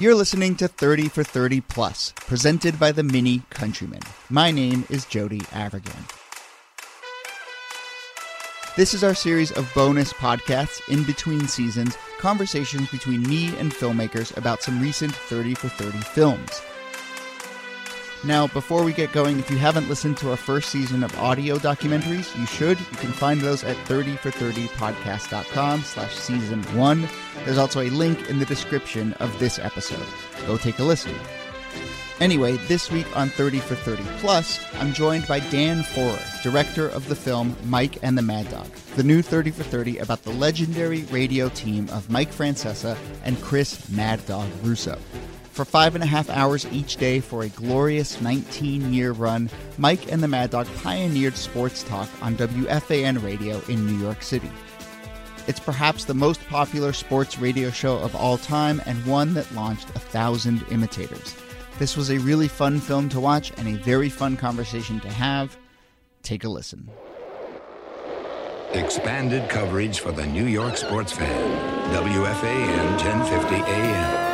You're listening to 30 for 30 Plus, presented by the Mini Countryman. My name is Jody Avirgan. This is our series of bonus podcasts in between seasons, conversations between me and filmmakers about some recent 30 for 30 films. Now, before we get going, if you haven't listened to our first season of audio documentaries, you should. You can find those at 30for30podcast.com slash season one. There's also a link in the description of this episode. Go take a listen. Anyway, this week on 30 for 30 Plus, I'm joined by Dan Forer, director of the film Mike and the Mad Dog, the new 30 for 30 about the legendary radio team of Mike Francesa and Chris Mad Dog Russo. For five and a half hours each day for a glorious 19 year run, Mike and the Mad Dog pioneered sports talk on WFAN radio in New York City. It's perhaps the most popular sports radio show of all time and one that launched a thousand imitators. This was a really fun film to watch and a very fun conversation to have. Take a listen. Expanded coverage for the New York sports fan. WFAN 1050 AM.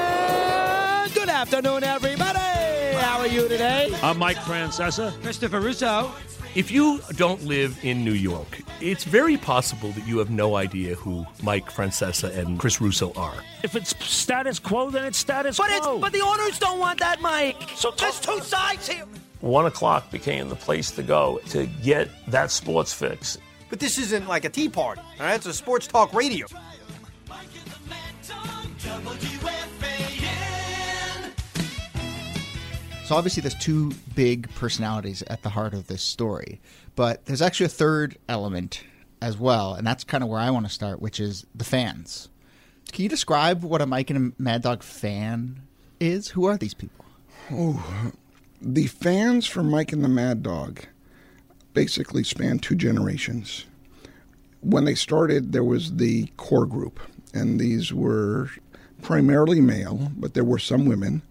Good afternoon, everybody. How are you today? I'm Mike Francesa. Christopher Russo. If you don't live in New York, it's very possible that you have no idea who Mike Francesa and Chris Russo are. If it's status quo, then it's status But it's quo. but the owners don't want that, Mike. So there's two sides here. One o'clock became the place to go to get that sports fix. But this isn't like a tea party, all right? It's a sports talk radio. So obviously, there's two big personalities at the heart of this story, but there's actually a third element as well, and that's kind of where I want to start, which is the fans. Can you describe what a Mike and a Mad Dog fan is? Who are these people? Oh, the fans for Mike and the Mad Dog basically span two generations. When they started, there was the core group, and these were primarily male, but there were some women.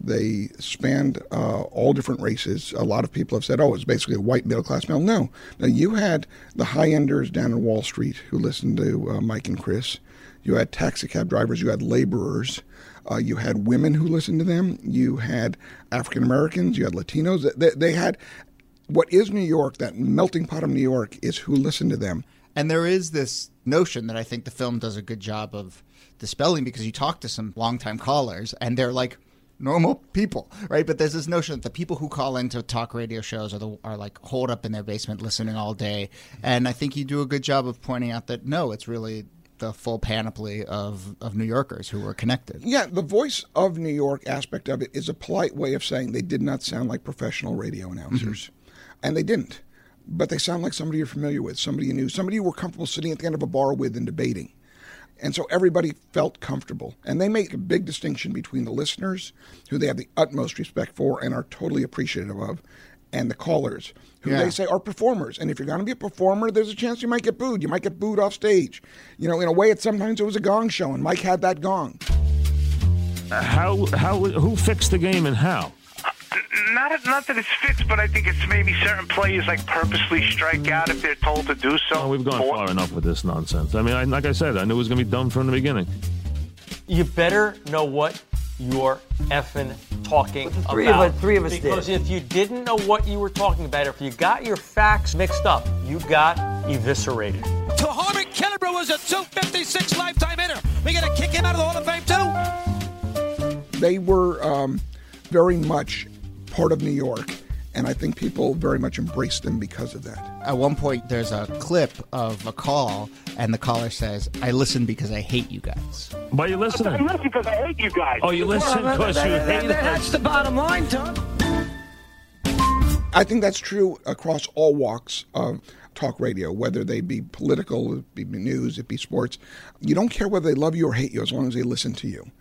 They spanned uh, all different races. A lot of people have said, oh, it's basically a white middle class male. No. Now, you had the high enders down in Wall Street who listened to uh, Mike and Chris. You had taxi cab drivers. You had laborers. Uh, you had women who listened to them. You had African Americans. You had Latinos. They, they had what is New York, that melting pot of New York, is who listened to them. And there is this notion that I think the film does a good job of dispelling because you talk to some longtime callers and they're like normal people, right? But there's this notion that the people who call into talk radio shows are the, are like holed up in their basement listening all day. And I think you do a good job of pointing out that no, it's really the full panoply of, of New Yorkers who were connected. Yeah, the voice of New York aspect of it is a polite way of saying they did not sound like professional radio announcers. Mm-hmm. And they didn't. But they sound like somebody you're familiar with, somebody you knew, somebody you were comfortable sitting at the end of a bar with and debating. And so everybody felt comfortable. And they make a big distinction between the listeners, who they have the utmost respect for and are totally appreciative of, and the callers, who Yeah. they say are performers. And if you're going to be a performer, there's a chance you might get booed. You might get booed off stage. You know, in a way, it sometimes it was a gong show, and Mike had that gong. Uh, how how who fixed the game and how? Not not that it's fixed, but I think it's maybe certain players like purposely strike out if they're told to do so. Oh, we've gone Or- far enough with this nonsense. I mean, I, like I said, I knew it was going to be dumb from the beginning. you better know what you're effing talking three about. of us- three of us did. Because if you didn't know what you were talking about, if you got your facts mixed up, you got eviscerated. To Harmon Killebrew was a 256 lifetime hitter. We gonna kick him out of the Hall of Fame too? they were um, very much part of New York, and I think people very much embraced them because of that. At one point, there's a clip of a call, and the caller says, I listen because I hate you guys. Why are you I listening? listen because I hate you guys. Oh, you listen because you hate That's the bottom line, Tom. I think that's true across all walks of talk radio, whether they be political, it be news, it be sports. You don't care whether they love you or hate you as long as they listen to you.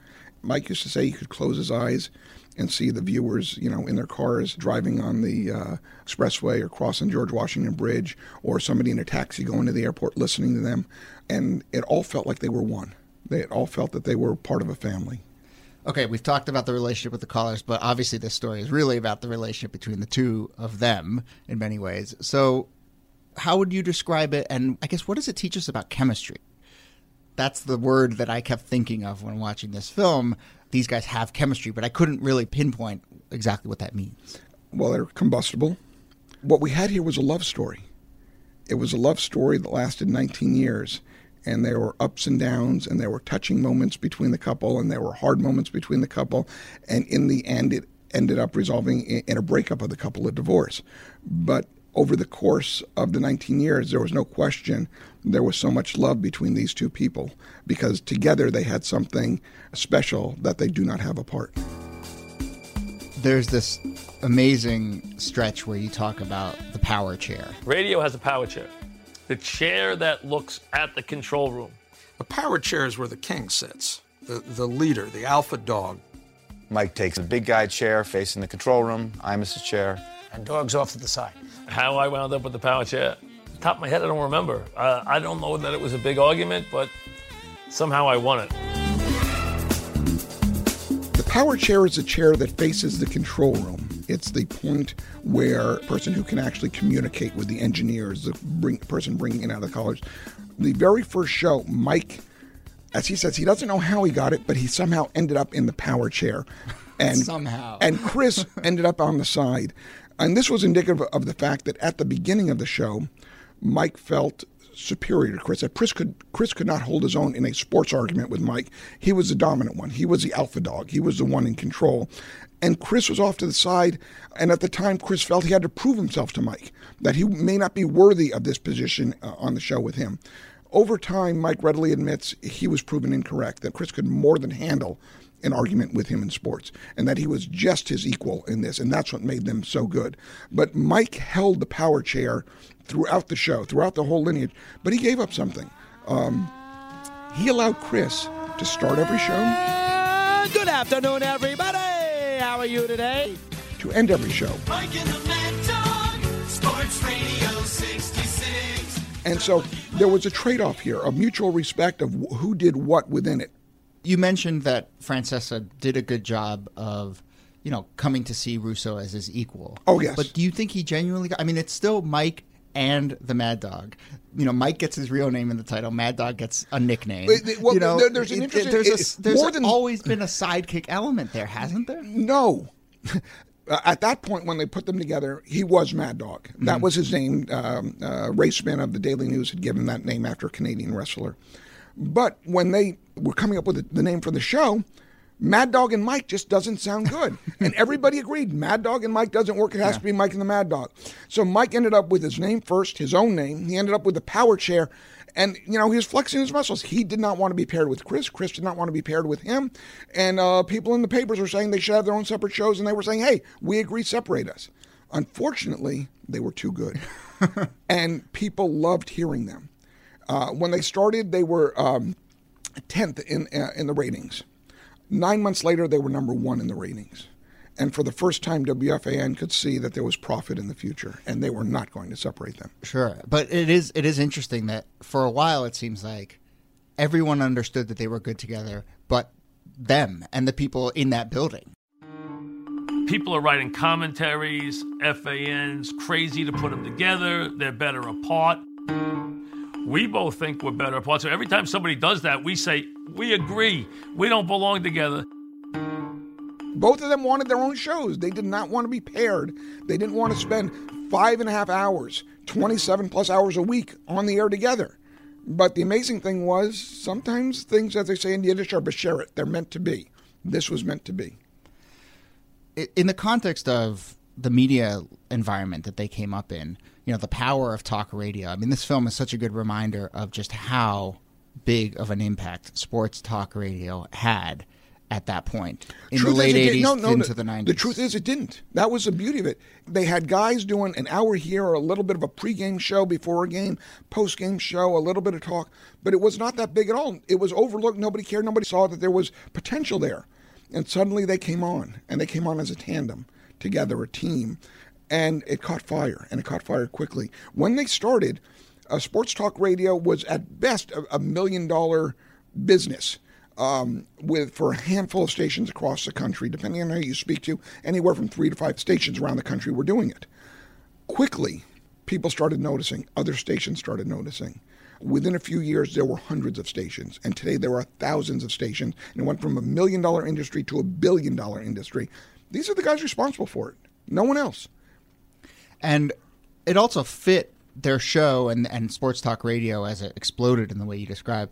Mike used to say he could close his eyes and see the viewers, you know, in their cars driving on the uh, expressway or crossing George Washington Bridge, or somebody in a taxi going to the airport listening to them, and it all felt like they were one. They all felt that they were part of a family. Okay, we've talked about the relationship with the callers, but obviously this story is really about the relationship between the two of them in many ways. So, how would you describe it? And I guess what does it teach us about chemistry? That's the word that I kept thinking of when watching this film. These guys have chemistry, but I couldn't really pinpoint exactly what that means. Well, they're combustible. What we had here was a love story. It was a love story that lasted 19 years, and there were ups and downs, and there were touching moments between the couple, and there were hard moments between the couple, and in the end, it ended up resolving in a breakup of the couple, a divorce. But over the course of the 19 years, there was no question there was so much love between these two people because together they had something special that they do not have apart. There's this amazing stretch where you talk about the power chair. Radio has a power chair, the chair that looks at the control room. The power chair is where the king sits, the, the leader, the alpha dog. Mike takes the big guy chair facing the control room, I'm his chair. And dog's off to the side. How I wound up with the power chair, top of my head, I don't remember. Uh, I don't know that it was a big argument, but somehow I won it. The power chair is a chair that faces the control room. It's the point where a person who can actually communicate with the engineers, the bring, person bringing it out of the college. The very first show, Mike, as he says, he doesn't know how he got it, but he somehow ended up in the power chair. And somehow. and Chris ended up on the side. And this was indicative of the fact that at the beginning of the show, Mike felt superior to Chris. That Chris could Chris could not hold his own in a sports argument with Mike. He was the dominant one. He was the alpha dog. He was the one in control. And Chris was off to the side. And at the time, Chris felt he had to prove himself to Mike that he may not be worthy of this position uh, on the show with him. Over time, Mike readily admits he was proven incorrect, that Chris could more than handle an argument with him in sports, and that he was just his equal in this, and that's what made them so good. But Mike held the power chair throughout the show, throughout the whole lineage, but he gave up something. Um, he allowed Chris to start every show. Good afternoon, everybody. How are you today? To end every show. Mike and the Mad Dog, Sports Radio 66. And so there was a trade off here of mutual respect of who did what within it. You mentioned that Francesa did a good job of, you know, coming to see Russo as his equal. Oh, yes. But do you think he genuinely got, I mean, it's still Mike and the Mad Dog. You know, Mike gets his real name in the title. Mad Dog gets a nickname. Well, you know, there- there's an interesting- There's, a, there's more than- always been a sidekick element there, hasn't there? No. At that point, when they put them together, he was Mad Dog. That Mhm. was his name. Um, uh, Ray Spin of the Daily News had given that name after a Canadian wrestler. But when they were coming up with the, name for the show, Mad Dog and Mike just doesn't sound good. and everybody agreed Mad Dog and Mike doesn't work. It has to be Mike and the Mad Dog. So Mike ended up with his name first, his own name. He ended up with the power chair. And, you know, he was flexing his muscles. He did not want to be paired with Chris. Chris did not want to be paired with him. And uh, people in the papers were saying they should have their own separate shows. And they were saying, hey, we agree, separate us. Unfortunately, they were too good. and people loved hearing them. Uh, when they started, they were um, 10th in, uh, in the ratings. Nine months later, they were number one in the ratings. And for the first time, WFAN could see that there was profit in the future, and they were not going to separate them. Sure, but it is it is interesting that for a while it seems like everyone understood that they were good together, but them and the people in that building. People are writing commentaries, FANs, crazy to put them together. They're better apart. We both think we're better apart. So every time somebody does that, we say, we agree. We don't belong together. Both of them wanted their own shows. They did not want to be paired. They didn't want to spend five and a half hours, 27 plus hours a week on the air together. But the amazing thing was sometimes things, as they say in the Yiddish, are besheret. They're meant to be. This was meant to be. In the context of the media environment that they came up in, you know, the power of talk radio. I mean, this film is such a good reminder of just how big of an impact sports talk radio had at that point in Truth the late 80s no, no, into the, the 90s. The truth is, it didn't. That was the beauty of it. They had guys doing an hour here, or a little bit of a pregame show before a game, postgame show, a little bit of talk, but it was not that big at all. It was overlooked. Nobody cared. Nobody saw that there was potential there. And suddenly they came on, and they came on as a tandem, together, a team, and it caught fire, and it caught fire quickly. When they started, uh, sports talk radio was at best a, a million dollar business um, with for a handful of stations across the country, depending on who you speak to, anywhere from three to five stations around the country were doing it. Quickly, people started noticing. Other stations started noticing. Within a few years, there were hundreds of stations, and today there are thousands of stations, and it went from a million dollar industry to a billion dollar industry. These are the guys responsible for it, no one else. And it also fit their show and, and sports talk radio as it exploded in the way you describe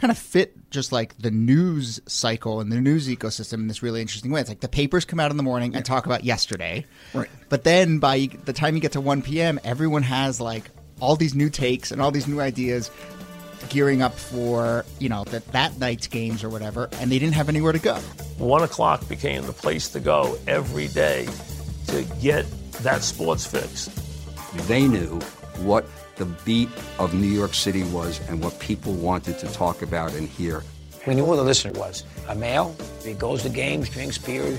kind of fit just like the news cycle and the news ecosystem in this really interesting way. It's like the papers come out in the morning and talk about yesterday. Right. But then by the time you get to 1 p.m., everyone has like all these new takes and all these new ideas gearing up for, you know, that, that night's games or whatever, and they didn't have anywhere to go. One o'clock became the place to go every day to get that sports fix. They knew what the beat of New York City was and what people wanted to talk about and hear. We knew who the listener was. A male, he goes to games, drinks beer.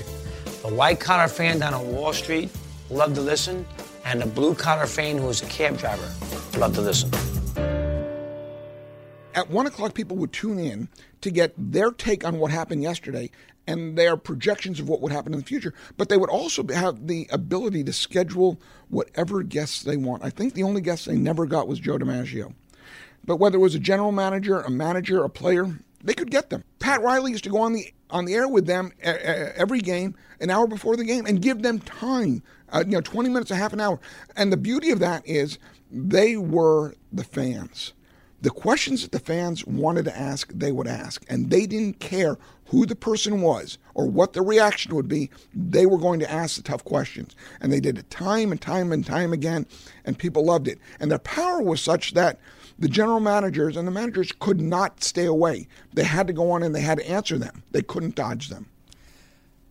A white collar fan down on Wall Street loved to listen, and a blue collar fan who was a cab driver loved to listen. At one o'clock, people would tune in to get their take on what happened yesterday and their projections of what would happen in the future. But they would also have the ability to schedule whatever guests they want. I think the only guest they never got was Joe DiMaggio. But whether it was a general manager, a manager, a player, they could get them. Pat Riley used to go on the on the air with them every game, an hour before the game, and give them time. Uh, you know, twenty minutes, a half an hour. And the beauty of that is they were the fans. The questions that the fans wanted to ask, they would ask. And they didn't care who the person was or what the reaction would be. They were going to ask the tough questions. And they did it time and time and time again, and people loved it. And their power was such that the general managers and the managers could not stay away. They had to go on and they had to answer them. They couldn't dodge them.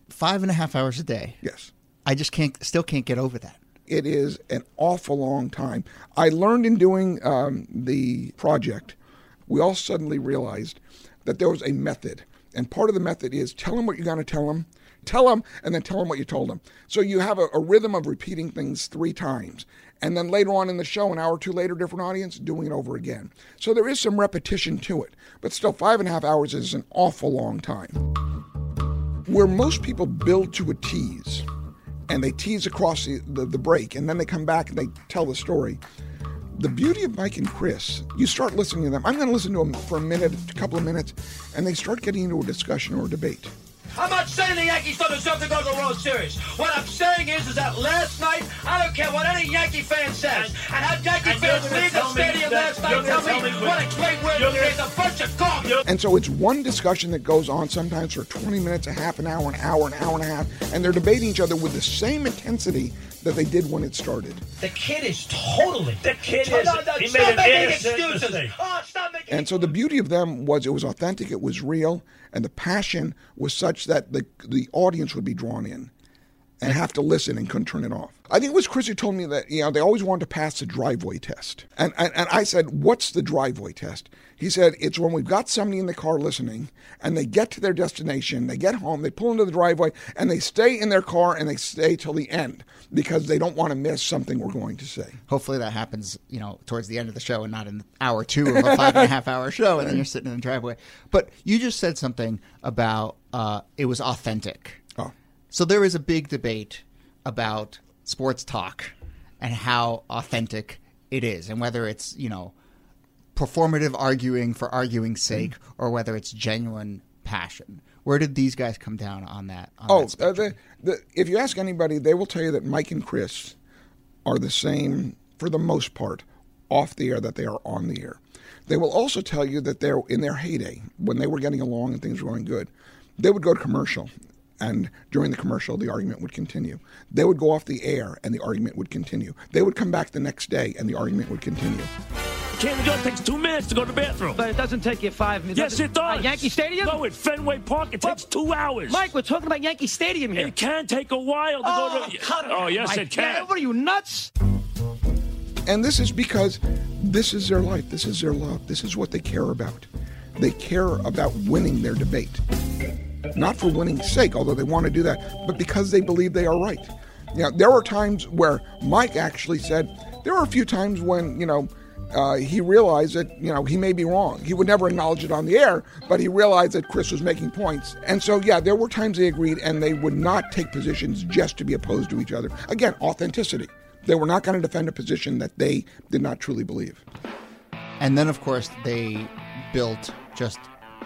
Five and a half hours a day. Yes. I just can't, still can't get over that. It is an awful long time. I learned in doing um, the project, we all suddenly realized that there was a method. And part of the method is tell them what you're going to tell them, tell them, and then tell them what you told them. So you have a, a rhythm of repeating things three times. And then later on in the show, an hour or two later, different audience, doing it over again. So there is some repetition to it. But still, five and a half hours is an awful long time. Where most people build to a tease, and they tease across the, the, the break, and then they come back and they tell the story. The beauty of Mike and Chris, you start listening to them. I'm going to listen to them for a minute, a couple of minutes, and they start getting into a discussion or a debate. I'm not saying the Yankees don't deserve to go to the World Series. What I'm saying is, is that last night, I don't care what any Yankee fan says, and have Yankee and fans gonna leave the stadium last night you're and tell gonna me tell me what what- a great word you're it is, a bunch of garbage. And so it's one discussion that goes on sometimes for 20 minutes, a half an hour, an hour, an hour and a half, and they're debating each other with the same intensity that they did when it started. The kid is totally. The kid No, is. no, no, he stop made an making excuses. Oh, stop making And so the beauty of them was it was authentic, it was real, and the passion was such that the the audience would be drawn in and have to listen and couldn't turn it off. I think it was Chris who told me that you know they always wanted to pass the driveway test, and and, and I said, "What's the driveway test?" He said, "It's when we've got somebody in the car listening, and they get to their destination, they get home, they pull into the driveway, and they stay in their car and they stay till the end because they don't want to miss something we're going to say." Hopefully that happens, you know, towards the end of the show and not in hour two of a five and a half hour show, and then you're sitting in the driveway. But you just said something about uh, it was authentic. So there is a big debate about sports talk and how authentic it is, and whether it's you know performative arguing for arguing's sake, or whether it's genuine passion. Where did these guys come down on that? On Oh, that uh, the, the, if you ask anybody, they will tell you that Mike and Chris are the same for the most part off the air that they are on the air. They will also tell you that they're in their heyday when they were getting along and things were going good. They would go to commercial, and during the commercial, the argument would continue. They would go off the air, and the argument would continue. They would come back the next day, and the argument would continue. Candy John takes two minutes to go to the bathroom. But it doesn't take you five minutes. Yes, it uh, does. At Yankee Stadium? No, at Fenway Park, it takes two hours. Mike, we're talking about Yankee Stadium here. It can take a while to Oh, go to. Oh, cut oh, it oh, out, yes, Mike. it can. Man, what are you nuts? And this is because this is their life, this is their love, this is what they care about. They care about winning their debate. Not for winning's sake, although they want to do that, but because they believe they are right. You know, there were times where Mike actually said, there were a few times when, you know, uh, he realized that, you know, he may be wrong. He would never acknowledge it on the air, but he realized that Chris was making points. And so, yeah, there were times they agreed and they would not take positions just to be opposed to each other. Again, authenticity. They were not going to defend a position that they did not truly believe. And then, of course, they built just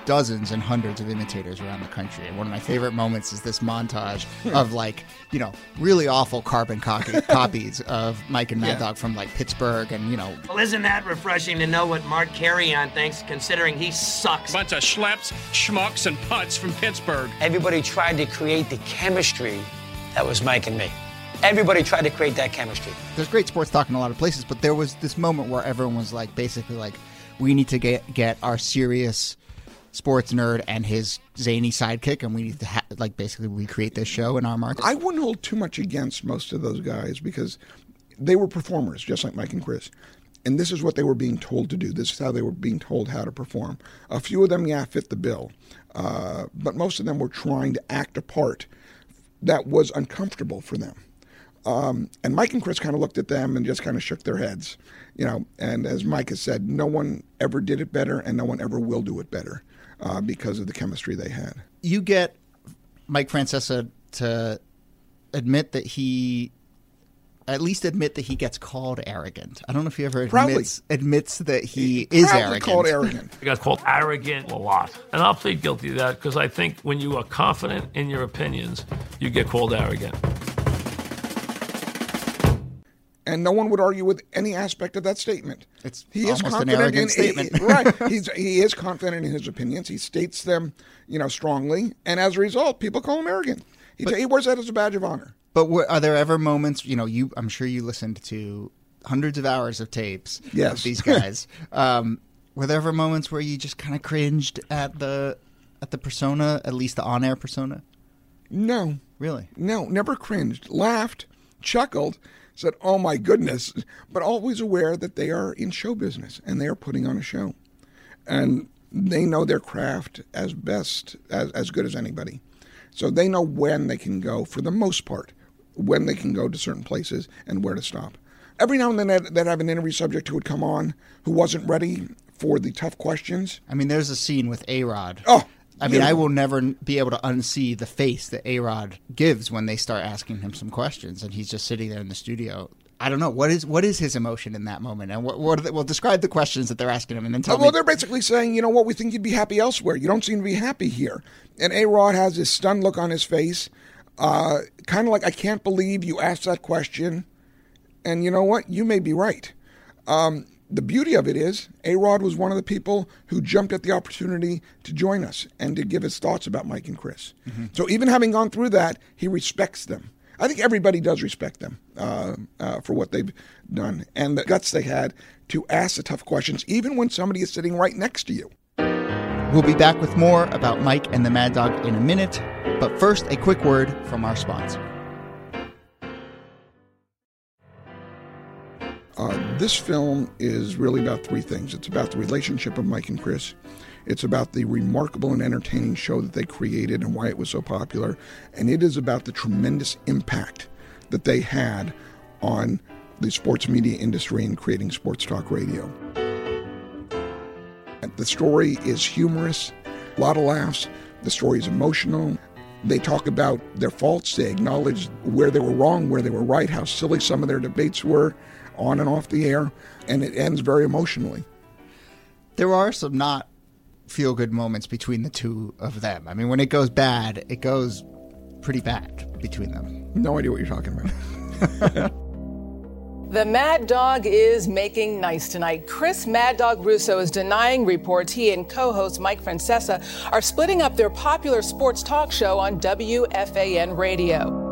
dozens and hundreds of imitators around the country. And one of my favorite moments is this montage hmm. of like, you know, really awful carbon copy- copies of Mike and Mad Yeah. Dog from like Pittsburgh and, you know, Well, isn't that refreshing to know what Mark Carrion thinks, considering he sucks? Bunch of schleps, schmucks, and putts from Pittsburgh. Everybody tried to create the chemistry that was Mike and me. Everybody tried to create that chemistry. there's great sports talk in a lot of places, but there was this moment where everyone was like, basically, like, we need to get get our serious sports nerd and his zany sidekick, and we need to ha- like basically recreate this show in our market. I wouldn't hold too much against most of those guys because they were performers, just like Mike and Chris. And this is what they were being told to do. This is how they were being told how to perform. A few of them, yeah, fit the bill. Uh, but most of them were trying to act a part that was uncomfortable for them. Um, and Mike and Chris kind of looked at them and just kind of shook their heads, you know. And as Mike has said, no one ever did it better, and no one ever will do it better uh, because of the chemistry they had. you get Mike Francesa to admit that he at least admit that he gets called arrogant. I don't know if he ever Proudly. admits admits that he, is proudly arrogant. called arrogant. He got called arrogant a lot. And I'll plead guilty to that because I think when you are confident in your opinions, you get called arrogant. And no one would argue with any aspect of that statement. It's he is almost an confident arrogant in, statement. right? He's he is confident in his opinions. He states them, you know, strongly, and as a result, people call him arrogant. He, he wears that as a badge of honor. But were, are there ever moments, you know, you I'm sure you listened to hundreds of hours of tapes Yes. of these guys. um, were there ever moments where you just kind of cringed at the at the persona, at least the on-air persona? No, Really? no, never cringed, laughed, chuckled, said, "Oh my goodness," but always aware that they are in show business and they are putting on a show, and they know their craft as best as as good as anybody. So they know when they can go, for the most part, when they can go to certain places and where to stop. Every now and then, they'd, they'd have an interview subject who would come on who wasn't ready for the tough questions. I mean, there's a scene with A Rod. Oh, I mean, I will never be able to unsee the face that A Rod gives when they start asking him some questions, and he's just sitting there in the studio. I don't know what is what is his emotion in that moment, and what, what are they, well describe the questions that they're asking him, and then tell well, me. they're basically saying, you know what, we think you'd be happy elsewhere. You don't seem to be happy here. And A Rod has this stunned look on his face, uh, kind of like, I can't believe you asked that question. And you know what? You may be right. Um, the beauty of it is, A Rod was one of the people who jumped at the opportunity to join us and to give his thoughts about Mike and Chris. So even having gone through that, he respects them. I think everybody does respect them uh, uh, for what they've done and the guts they had to ask the tough questions, even when somebody is sitting right next to you. We'll be back with more about Mike and the Mad Dog in a minute, but first, a quick word from our sponsor. Uh, this film is really about three things. It's about the relationship of Mike and Chris. It's about the remarkable and entertaining show that they created and why it was so popular. And it is about the tremendous impact that they had on the sports media industry and creating sports talk radio. The story is humorous, a lot of laughs. The story is emotional. They talk about their faults. They acknowledge where they were wrong, where they were right, how silly some of their debates were on and off the air. And it ends very emotionally. There are some not feel good moments between the two of them. I mean, when it goes bad, it goes pretty bad between them. No idea what you're talking about. The Mad Dog is making nice tonight. Chris Mad Dog Russo is denying reports he and co host Mike Francesa are splitting up their popular sports talk show on WFAN radio.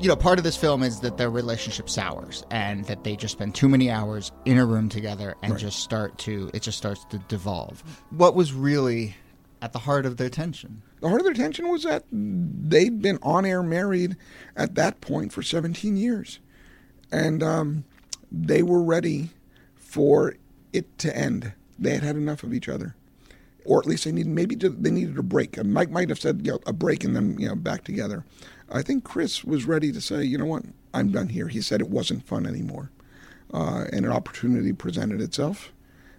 You know, part of this film is that their relationship sours and that they just spend too many hours in a room together and Right. just start to, it just starts to devolve. What was really at the heart of their tension? The heart of their tension was that they'd been on air married at that point for 17 years. And um, they were ready for it to end. They had had enough of each other. Or at least they needed, maybe they needed a break. And Mike might have said, you know, a break and then, you know, back together. I think Chris was ready to say, you know what, I'm done here. He said it wasn't fun anymore. Uh, and an opportunity presented itself.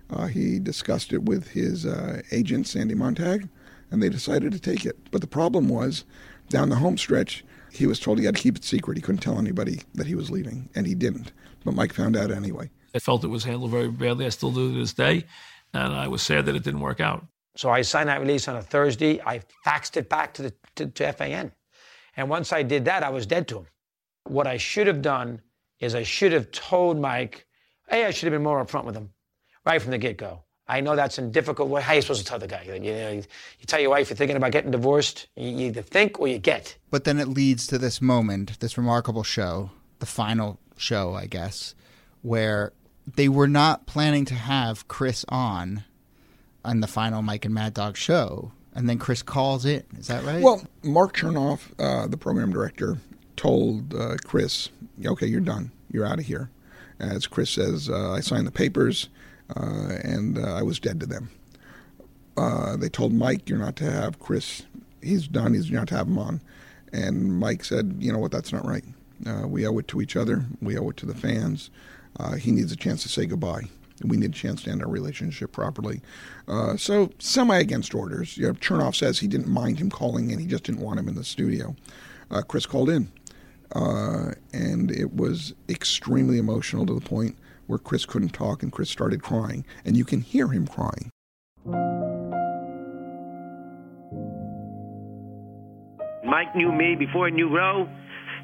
Uh, he discussed it with his uh, agent, Sandy Montag, and they decided to take it. But the problem was, down the home stretch, he was told he had to keep it secret. He couldn't tell anybody that he was leaving, and he didn't. But Mike found out anyway. I felt it was handled very badly. I still do to this day. And I was sad that it didn't work out. So I signed that release on a Thursday. I faxed it back to the to, to FAN, and once I did that, I was dead to him. What I should have done is I should have told Mike, "Hey, I should have been more upfront with him, right from the get-go." I know that's a difficult way. How are you supposed to tell the guy? You, know, you, tell your wife you're thinking about getting divorced. You either think or you get. But then it leads to this moment, this remarkable show, the final show, I guess, where they were not planning to have Chris on on the final Mike and Mad Dog show. And then Chris calls it. Is that right? Well, Mark Chernoff, uh, the program director, told uh, Chris, okay, you're done. You're out of here. As Chris says, uh, I signed the papers uh, and uh, I was dead to them. Uh, they told Mike, you're not to have Chris. He's done. He's not to have him on. And Mike said, you know what, that's not right. we owe it to each other. We owe it to the fans. he needs a chance to say goodbye. We need a chance to end our relationship properly. Uh, so, semi against orders. You know, Chernoff says he didn't mind him calling in, he just didn't want him in the studio. Uh, Chris called in, uh, and it was extremely emotional to the point where Chris couldn't talk and Chris started crying, and you can hear him crying. Mike knew me before I knew Roe.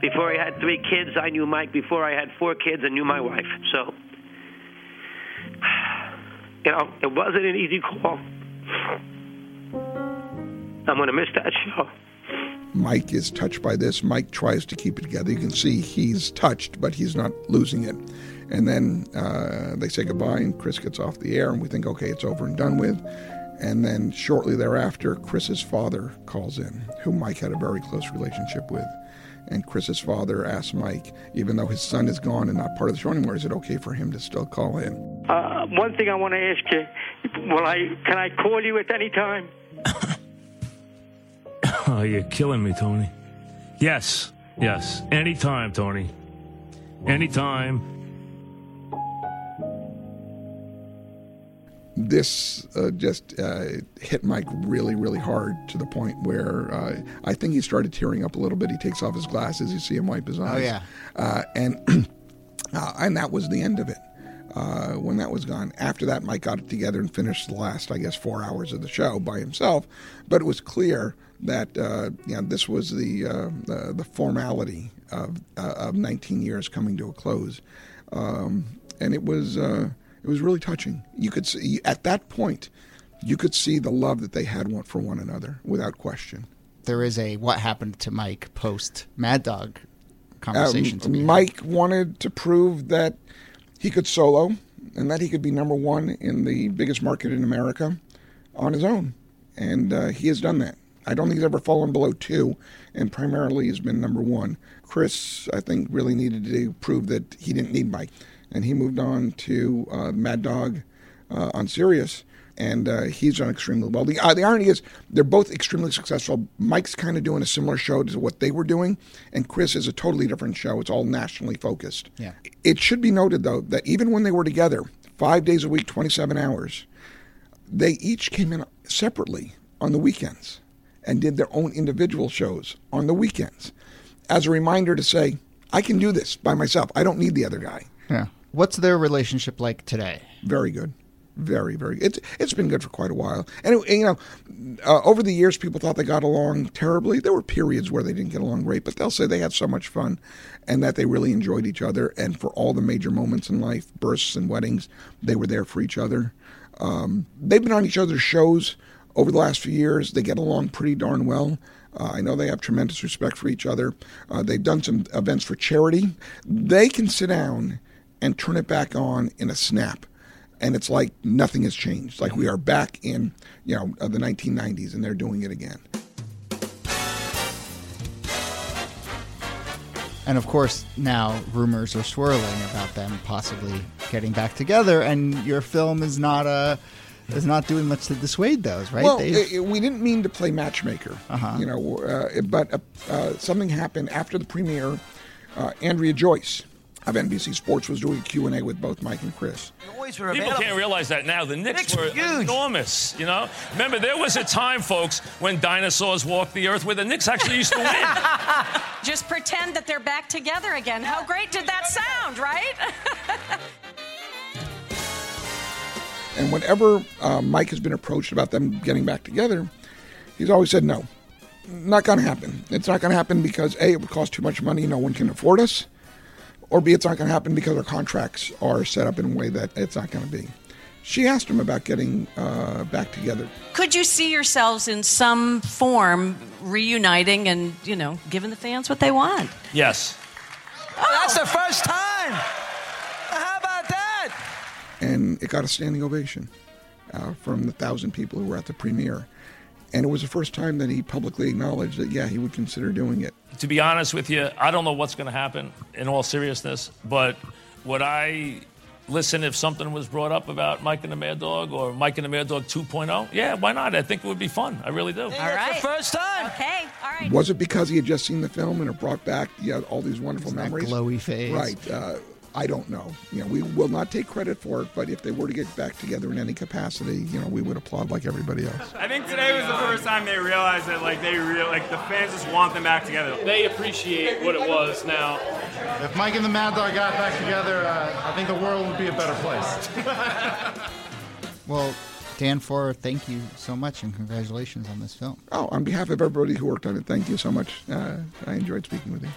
Before I had three kids, I knew Mike. Before I had four kids, I knew my wife. So you know, it wasn't an easy call. I'm going to miss that show. Mike is touched by this. Mike tries to keep it together. You can see he's touched, but he's not losing it. And then uh, they say goodbye, and Chris gets off the air, and we think, okay, it's over and done with. And then shortly thereafter, Chris's father calls in, who Mike had a very close relationship with. And Chris's father asked Mike, even though his son is gone and not part of the show anymore, is it okay for him to still call in? Uh, one thing I want to ask you: Will I? Can I call you at any time? oh, you're killing me, Tony. Yes, yes, anytime, Tony. Anytime. this uh, just uh, hit Mike really, really hard to the point where uh, I think he started tearing up a little bit. He takes off his glasses. You see him wipe his eyes. Oh yeah, uh, and uh, and that was the end of it. Uh, when that was gone, after that, Mike got it together and finished the last, I guess, four hours of the show by himself. But it was clear that you know this was the the, the, formality of of 19 years coming to a close, um, and it was it was really touching. You could see at that point, you could see the love that they had one for one another without question. There is a what happened to Mike post Mad Dog conversation. Um, Mike wanted to prove that he could solo and that he could be number one in the biggest market in America on his own, and uh, he has done that. I don't think he's ever fallen below two, and primarily has been number one. Chris, I think, really needed to prove that he didn't need Mike and he moved on to uh, Mad Dog uh, on Sirius, and uh, he's done extremely well. The, uh, the irony is they're both extremely successful. Mike's kind of doing a similar show to what they were doing, and Chris is a totally different show. It's all nationally focused. Yeah. It should be noted though that even when they were together, five days a week, twenty-seven hours, they each came in separately on the weekends and did their own individual shows on the weekends as a reminder to say, I can do this by myself. I don't need the other guy. Yeah. What's their relationship like today? Very good. Very, very. It's it's been good for quite a while, and, it, you know, uh, over the years, people thought they got along terribly. There were periods where they didn't get along great, but they'll say they had so much fun, and that they really enjoyed each other. And for all the major moments in life, births and weddings, they were there for each other. Um, they've been on each other's shows over the last few years. They get along pretty darn well. Uh, I know they have tremendous respect for each other. Uh, they've done some events for charity. They can sit down and turn it back on in a snap. And it's like nothing has changed. Like we are back in, you know, uh, the 1990s and they're doing it again. And of course, now rumors are swirling about them possibly getting back together, and your film is not a is not doing much to dissuade those, right? Well, it, we didn't mean to play matchmaker, uh-huh. you know, uh, but uh, uh, something happened after the premiere. Uh, Andrea Joyce, of NBC Sports was doing a Q and A with both Mike and Chris. People can't realize that now. The Knicks, Knicks were huge. enormous. You know, remember there was a time, folks, when dinosaurs walked the earth, where the Knicks actually used to win. Just pretend that they're back together again. How great did that sound, right? And whenever uh, Mike has been approached about them getting back together, he's always said no. Not going to happen. It's not going to happen because A, it would cost too much money, no one can afford us, or B, it's not going to happen because our contracts are set up in a way that it's not going to be. She asked him about getting uh, back together. Could you see yourselves in some form reuniting and, you know, giving the fans what they want? Yes. Oh, that's the first time. How about that? and it got a standing ovation uh, from the thousand people who were at the premiere. And it was the first time that he publicly acknowledged that, yeah, he would consider doing it. To be honest with you, I don't know what's going to happen in all seriousness, but would I listen if something was brought up about Mike and the Mad Dog or Mike and the Mad Dog 2.0? Yeah, why not? I think it would be fun. I really do. All right. first time. Okay. All right. Was it because he had just seen the film and it brought back yeah, all these wonderful That memories? glowy phase. Right. Uh, I don't know. You know, we will not take credit for it, but if they were to get back together in any capacity, you know, we would applaud like everybody else. I think today was the first time they realized that like they real like the fans just want them back together. They appreciate what it was now. If Mike and the Mad Dog got back together, uh, I think the world would be a better place. Well, Dan Forer, thank you so much and congratulations on this film. Oh, on behalf of everybody who worked on it, thank you so much. Uh, I enjoyed speaking with you.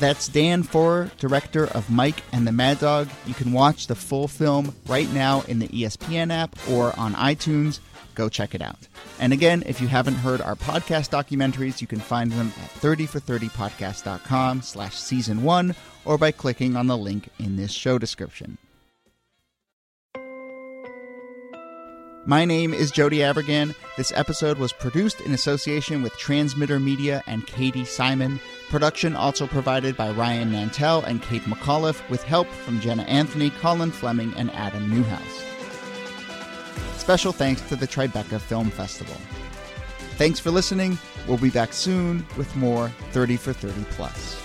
That's Dan Forer, director of Mike and the Mad Dog. You can watch the full film right now in the ESPN app or on iTunes. Go check it out. And again, if you haven't heard our podcast documentaries, you can find them at 30for30podcast.com slash season one or by clicking on the link in this show description. My name is Jody Avirgan. This episode was produced in association with Transmitter Media and Katie Simon. Production also provided by Ryan Nantel and Kate McAuliffe, with help from Jenna Anthony, Colin Fleming, and Adam Newhouse. Special thanks to the Tribeca Film Festival. Thanks for listening. We'll be back soon with more 30 for 30 Plus.